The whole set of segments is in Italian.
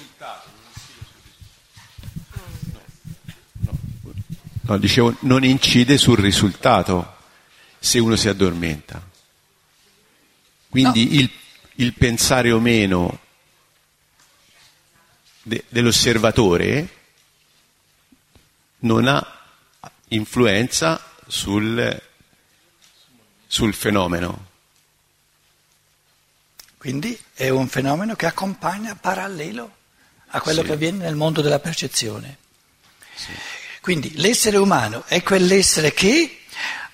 risultato. No, no. no, dicevo, non incide sul risultato se uno si addormenta. Quindi no. il, il, pensare o meno de, dell'osservatore non ha influenza sul, sul fenomeno. Quindi è un fenomeno che accompagna parallelo a quello sì. che avviene nel mondo della percezione. Sì. Quindi l'essere umano è quell'essere che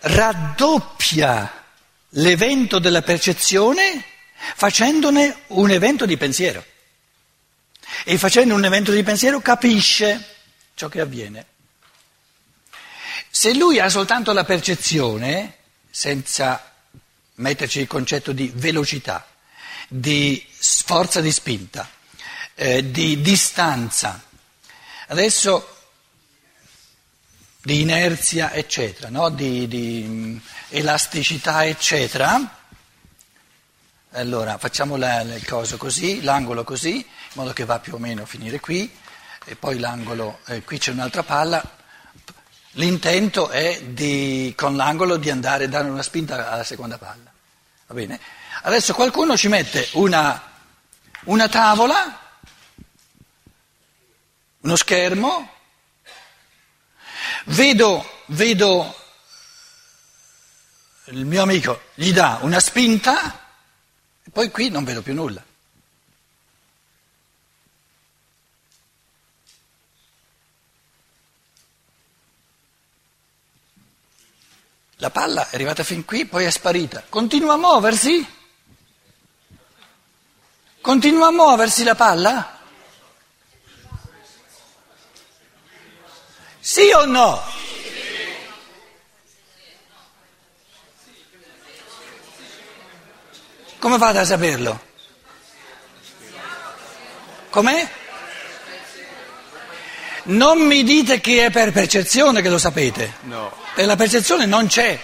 raddoppia l'evento della percezione facendone un evento di pensiero. E facendo un evento di pensiero capisce ciò che avviene. Se lui ha soltanto la percezione, senza metterci il concetto di velocità, di forza di spinta, eh, di distanza, adesso di inerzia, eccetera, no? di, di mm, elasticità, eccetera, allora facciamo la, il coso così, l'angolo così, in modo che va più o meno a finire qui, e poi l'angolo, eh, qui c'è un'altra palla, L'intento è di, con l'angolo di andare a dare una spinta alla seconda palla. Adesso qualcuno ci mette una, una tavola, uno schermo, vedo, vedo il mio amico gli dà una spinta e poi qui non vedo più nulla. La palla è arrivata fin qui, poi è sparita. Continua a muoversi? Continua a muoversi la palla? Sì o no? Come fate a saperlo? Com'è? Non mi dite che è per percezione che lo sapete. No. E la percezione non c'è.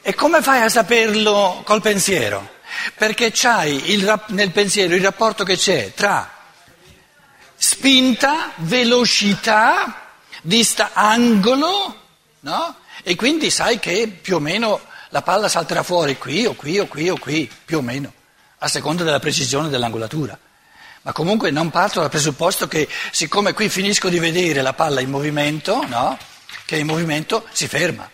E come fai a saperlo col pensiero? Perché c'hai il, nel pensiero il rapporto che c'è tra spinta, velocità, dista angolo, no? E quindi sai che più o meno la palla salterà fuori qui o qui o qui o qui, più o meno, a seconda della precisione dell'angolatura. Ma comunque non parto dal presupposto che siccome qui finisco di vedere la palla in movimento, no? che in movimento si ferma.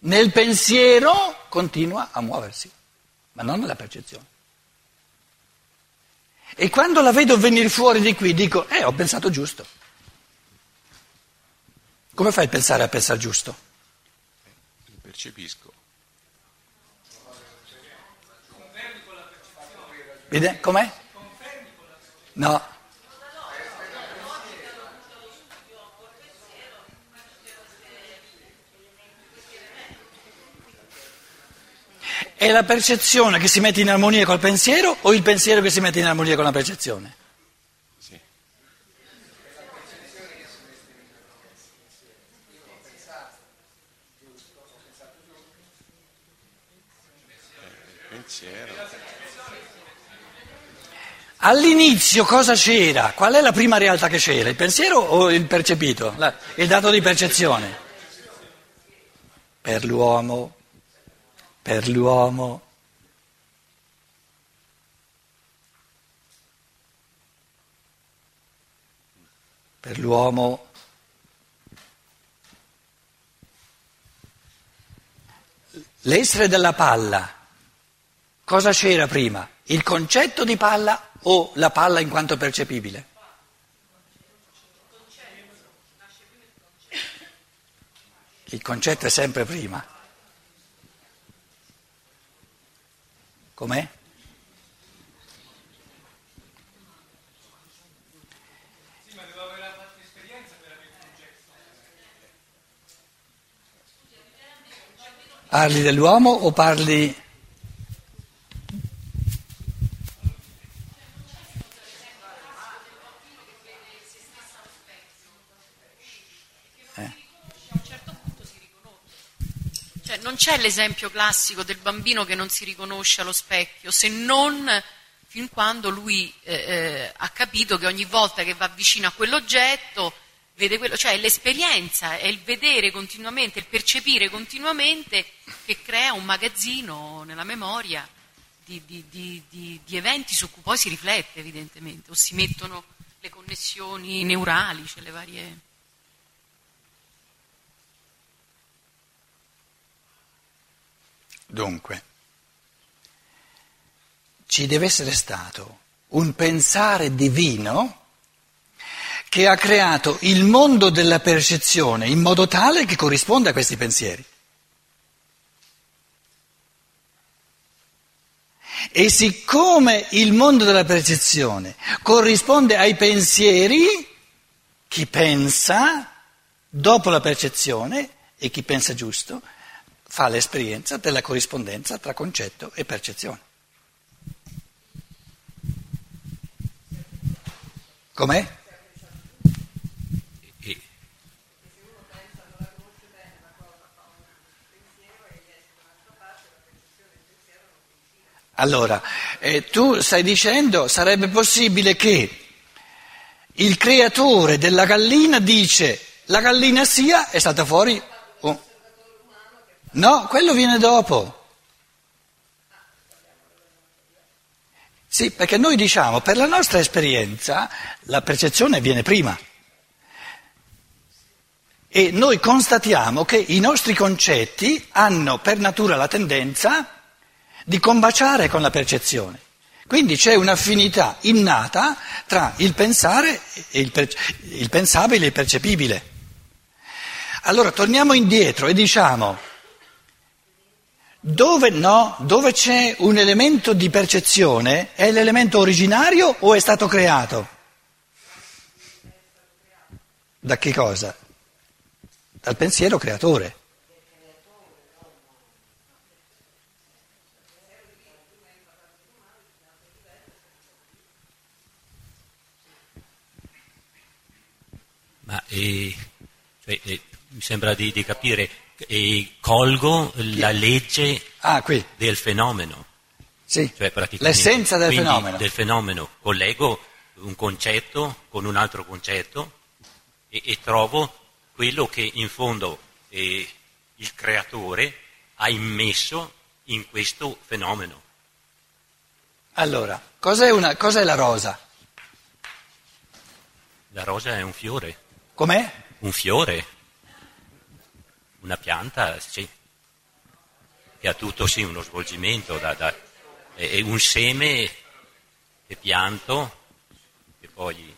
Nel pensiero continua a muoversi, ma non nella percezione. E quando la vedo venire fuori di qui dico, eh, ho pensato giusto. Come fai a pensare a pensare giusto? Percepisco. Vede? Com'è? No. È la percezione che si mette in armonia col pensiero o il pensiero che si mette in armonia con la percezione? Sì. pensiero. All'inizio cosa c'era? Qual è la prima realtà che c'era? Il pensiero o il percepito? Il dato di percezione? Per l'uomo, per l'uomo. Per l'uomo. L'essere della palla, cosa c'era prima? Il concetto di palla o la palla in quanto percepibile? Il concetto è sempre prima. Com'è? Parli dell'uomo o parli non c'è l'esempio classico del bambino che non si riconosce allo specchio, se non fin quando lui eh, eh, ha capito che ogni volta che va vicino a quell'oggetto vede quello, cioè è l'esperienza, è il vedere continuamente, il percepire continuamente che crea un magazzino nella memoria di, di, di, di eventi su cui poi si riflette evidentemente, o si mettono le connessioni neurali, cioè le varie... Dunque, ci deve essere stato un pensare divino che ha creato il mondo della percezione in modo tale che corrisponda a questi pensieri. E siccome il mondo della percezione corrisponde ai pensieri, chi pensa dopo la percezione e chi pensa giusto fa l'esperienza della corrispondenza tra concetto e percezione. Com'è? Allora, eh, tu stai dicendo sarebbe possibile che il creatore della gallina dice la gallina sia è stata fuori. No, quello viene dopo. Sì, perché noi diciamo, per la nostra esperienza, la percezione viene prima. E noi constatiamo che i nostri concetti hanno per natura la tendenza di combaciare con la percezione. Quindi c'è un'affinità innata tra il pensare, il, per, il pensabile e il percepibile. Allora torniamo indietro e diciamo, dove, no, dove c'è un elemento di percezione è l'elemento originario o è stato creato? Da che cosa? Dal pensiero creatore. Ma eh, cioè, eh, mi sembra di, di capire e colgo la legge ah, del fenomeno. Sì, cioè l'essenza del fenomeno. del fenomeno. Collego un concetto con un altro concetto e, e trovo quello che in fondo eh, il creatore ha immesso in questo fenomeno. Allora, cos'è, una, cos'è la rosa? La rosa è un fiore. Com'è? Un fiore una pianta sì, che ha tutto sì, uno svolgimento, da, da, è, un seme che pianto e poi...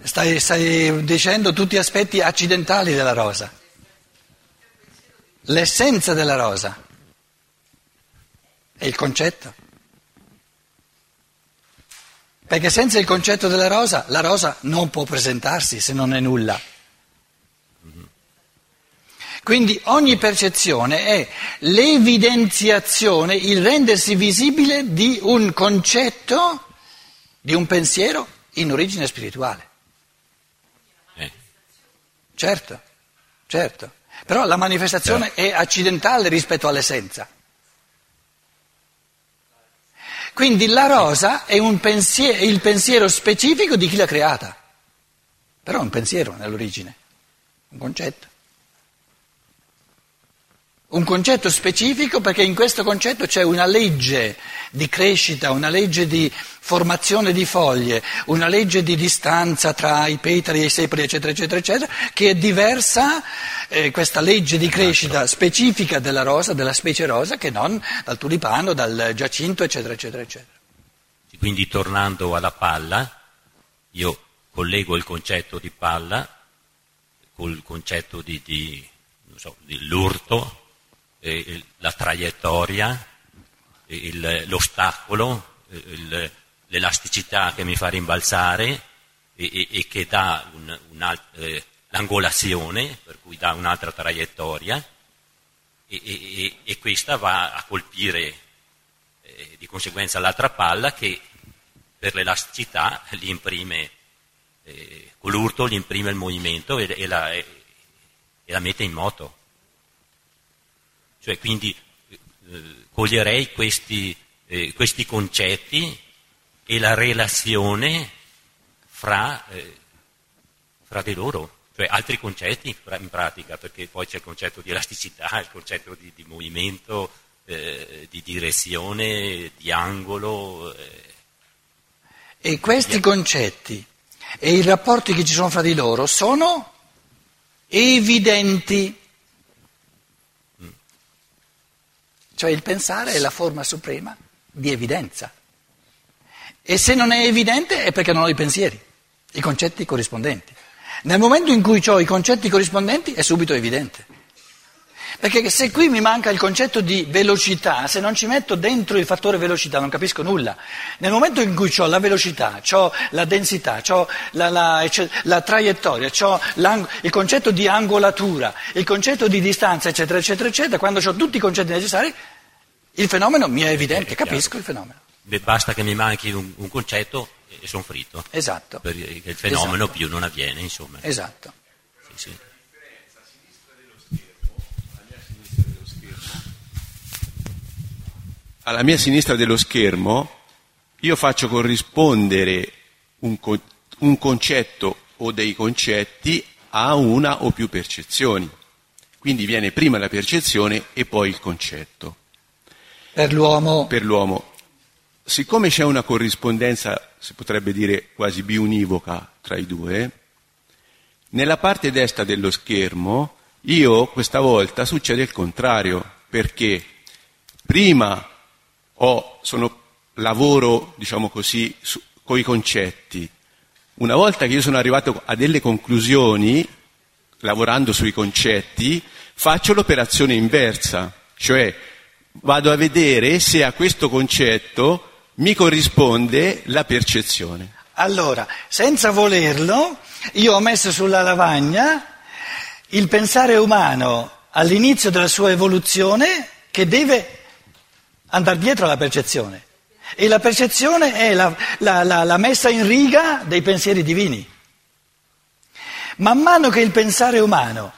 Stai, stai dicendo tutti gli aspetti accidentali della rosa, l'essenza della rosa è il concetto. Perché senza il concetto della rosa, la rosa non può presentarsi se non è nulla. Quindi ogni percezione è l'evidenziazione, il rendersi visibile di un concetto, di un pensiero in origine spirituale. Eh. Certo, certo. Però la manifestazione Però... è accidentale rispetto all'essenza. Quindi la rosa è, pensiero, è il pensiero specifico di chi l'ha creata. Però è un pensiero nell'origine, un concetto. Un concetto specifico perché in questo concetto c'è una legge di crescita, una legge di formazione di foglie, una legge di distanza tra i petali e i sepoli, eccetera, eccetera, eccetera, che è diversa, eh, questa legge di crescita specifica della rosa, della specie rosa, che non dal tulipano, dal giacinto, eccetera, eccetera, eccetera. Quindi tornando alla palla, io collego il concetto di palla col concetto di, di, so, di l'urto, eh, la traiettoria, il, l'ostacolo, il, l'elasticità che mi fa rimbalzare e, e, e che dà un, un, eh, l'angolazione, per cui dà un'altra traiettoria, e, e questa va a colpire eh, di conseguenza l'altra palla che per l'elasticità gli imprime, eh, con l'urto gli imprime il movimento e, la, e la mette in moto. Cioè, quindi eh, coglierei questi, eh, questi, concetti e la relazione fra, eh, fra di loro cioè altri concetti in pratica, perché poi c'è il concetto di elasticità, il concetto di, di movimento, eh, di direzione, di angolo. Eh. E questi concetti e i rapporti che ci sono fra di loro sono evidenti. Cioè il pensare è la forma suprema di evidenza. E se non è evidente è perché non ho i pensieri, i concetti corrispondenti. Nel momento in cui ho i concetti corrispondenti è subito evidente. Perché se qui mi manca il concetto di velocità, se non ci metto dentro il fattore velocità non capisco nulla. Nel momento in cui ho la velocità, ho la densità, ho la, la, la traiettoria, ho il concetto di angolatura, il concetto di distanza, eccetera, eccetera, eccetera, quando ho tutti i concetti necessari, il fenomeno mi è evidente, capisco il fenomeno. Basta che mi manchi un, un concetto e sono fritto. Esatto. Perché il fenomeno esatto. più non avviene, insomma. Esatto. Sì, sì. Alla mia sinistra dello schermo io faccio corrispondere un, co- un concetto o dei concetti a una o più percezioni. Quindi viene prima la percezione e poi il concetto. Per l'uomo. Per l'uomo. Siccome c'è una corrispondenza si potrebbe dire quasi biunivoca tra i due, nella parte destra dello schermo io questa volta succede il contrario, perché prima ho, sono, lavoro, diciamo così, con i concetti. Una volta che io sono arrivato a delle conclusioni, lavorando sui concetti, faccio l'operazione inversa, cioè vado a vedere se a questo concetto mi corrisponde la percezione. Allora, senza volerlo, io ho messo sulla lavagna il pensare umano all'inizio della sua evoluzione che deve andare dietro alla percezione. E la percezione è la, la, la, la messa in riga dei pensieri divini. Man mano che il pensare umano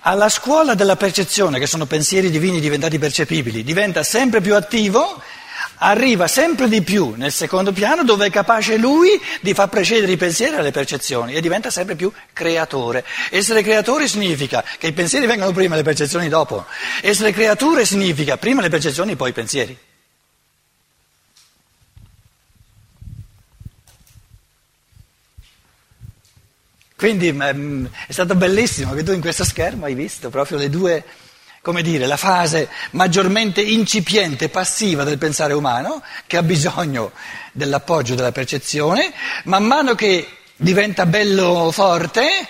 alla scuola della percezione, che sono pensieri divini diventati percepibili, diventa sempre più attivo, arriva sempre di più nel secondo piano dove è capace lui di far precedere i pensieri alle percezioni e diventa sempre più creatore. Essere creatore significa che i pensieri vengano prima e le percezioni dopo. Essere creature significa prima le percezioni e poi i pensieri. Quindi mm, è stato bellissimo che tu in questo schermo hai visto proprio le due come dire, la fase maggiormente incipiente, passiva del pensare umano, che ha bisogno dell'appoggio della percezione, man mano che diventa bello forte,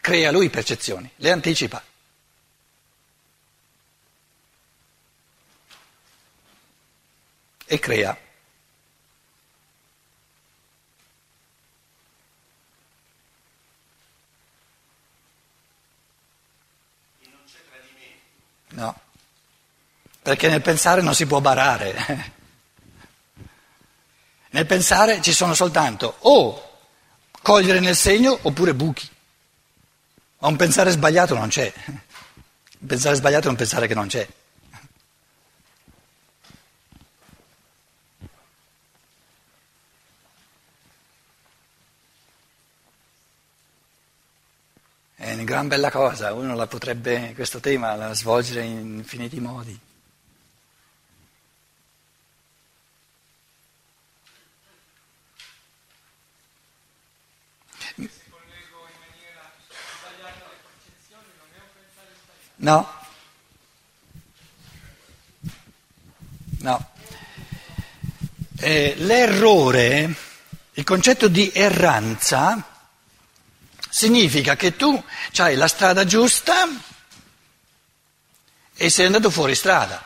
crea lui percezioni, le anticipa. E crea. No, perché nel pensare non si può barare. Nel pensare ci sono soltanto o cogliere nel segno oppure buchi. Ma un pensare sbagliato non c'è. Un pensare sbagliato è un pensare che non c'è. Una gran bella cosa, uno la potrebbe, questo tema, la svolgere in infiniti modi. No. No. Eh, l'errore, il concetto di erranza, significa che tu hai la strada giusta e sei andato fuori strada.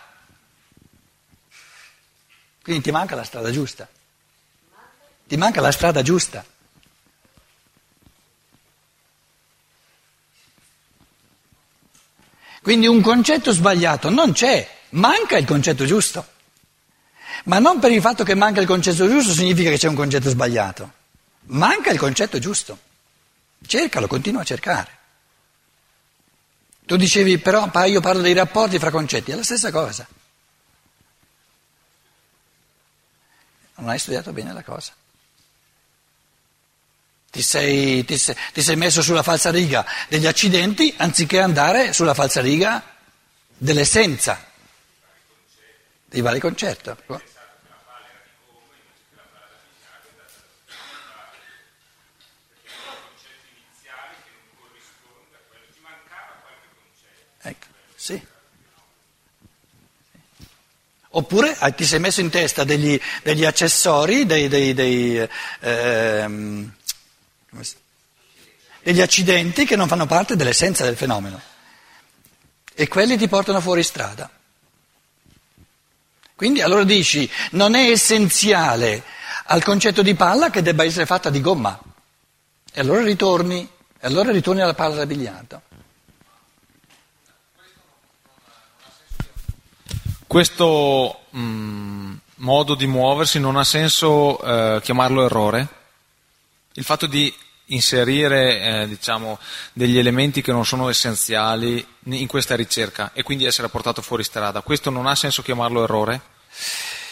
Quindi ti manca la strada giusta. Ti manca la strada giusta. Quindi un concetto sbagliato non c'è, manca il concetto giusto. Ma non per il fatto che manca il concetto giusto significa che c'è un concetto sbagliato. Manca il concetto giusto. Cercalo, continua a cercare. Tu dicevi però io parlo dei rapporti fra concetti, è la stessa cosa. Non hai studiato bene la cosa. Ti sei, ti, sei, ti sei, messo sulla falsa riga degli accidenti anziché andare sulla falsa riga dell'essenza dei vari concetti. Sì. Oppure ti sei messo in testa degli, degli accessori, dei, dei, dei, ehm, degli accidenti che non fanno parte dell'essenza del fenomeno e quelli ti portano fuori strada. Quindi allora dici, non è essenziale al concetto di palla che debba essere fatta di gomma. E allora ritorni, e allora ritorni alla palla da biliardo. Questo mh, mm, modo di muoversi non ha senso eh, chiamarlo errore? Il fatto di inserire eh, diciamo, degli elementi che non sono essenziali in questa ricerca e quindi essere portato fuori strada, questo non ha senso chiamarlo errore?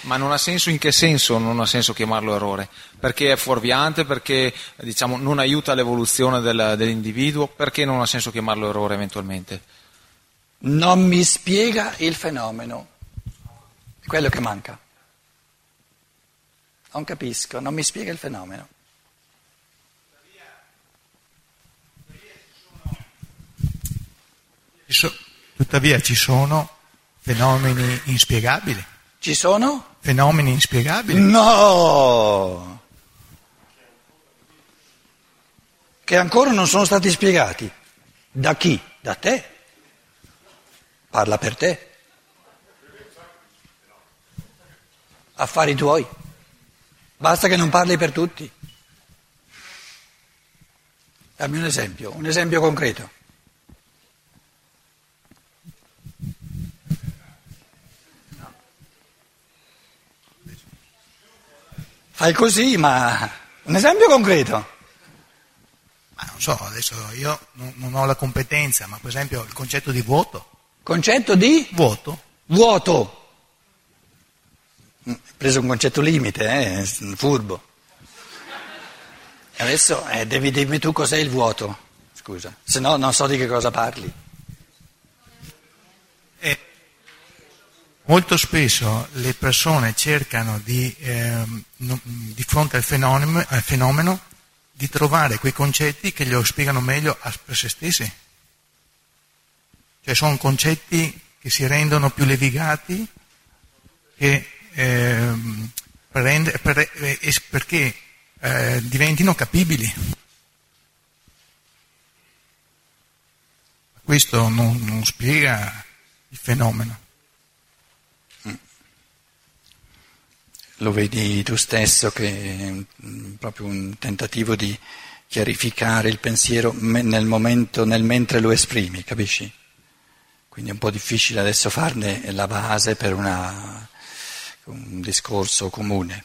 Ma non ha senso in che senso non ha senso chiamarlo errore? Perché è fuorviante, perché diciamo, non aiuta l'evoluzione del, dell'individuo, perché non ha senso chiamarlo errore eventualmente? Non mi spiega il fenomeno. È quello che manca. Non capisco, non mi spiega il fenomeno. Tuttavia ci sono fenomeni inspiegabili. Ci sono? Fenomeni inspiegabili. No! Che ancora non sono stati spiegati. Da chi? Da te. Parla per te. Affari tuoi. Basta che non parli per tutti. Dammi un esempio, un esempio concreto. Fai così, ma un esempio concreto. Ma non so, adesso io non ho la competenza, ma per esempio il concetto di vuoto. Concetto di? Vuoto. Vuoto preso un concetto limite, eh? furbo. Adesso eh, devi dirmi tu cos'è il vuoto, scusa, se no non so di che cosa parli. Eh, molto spesso le persone cercano di, eh, no, di fronte al fenomeno, al fenomeno, di trovare quei concetti che glielo spiegano meglio per se stessi. Cioè sono concetti che si rendono più levigati, che eh, per, per, eh, perché eh, diventino capibili. Questo non, non spiega il fenomeno. Lo vedi tu stesso che è un, proprio un tentativo di chiarificare il pensiero nel momento, nel mentre lo esprimi, capisci? Quindi è un po' difficile adesso farne la base per una un discorso comune.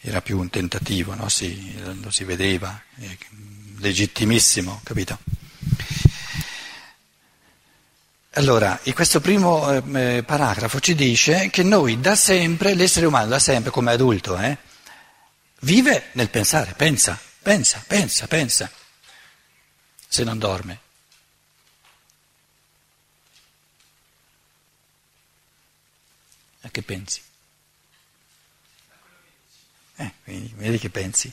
Era più un tentativo, no? si, lo si vedeva, legittimissimo, capito? Allora, questo primo eh, paragrafo ci dice che noi da sempre, l'essere umano da sempre come adulto, eh, vive nel pensare, pensa, pensa, pensa, pensa, se non dorme. A che pensi? Eh, vedi che pensi?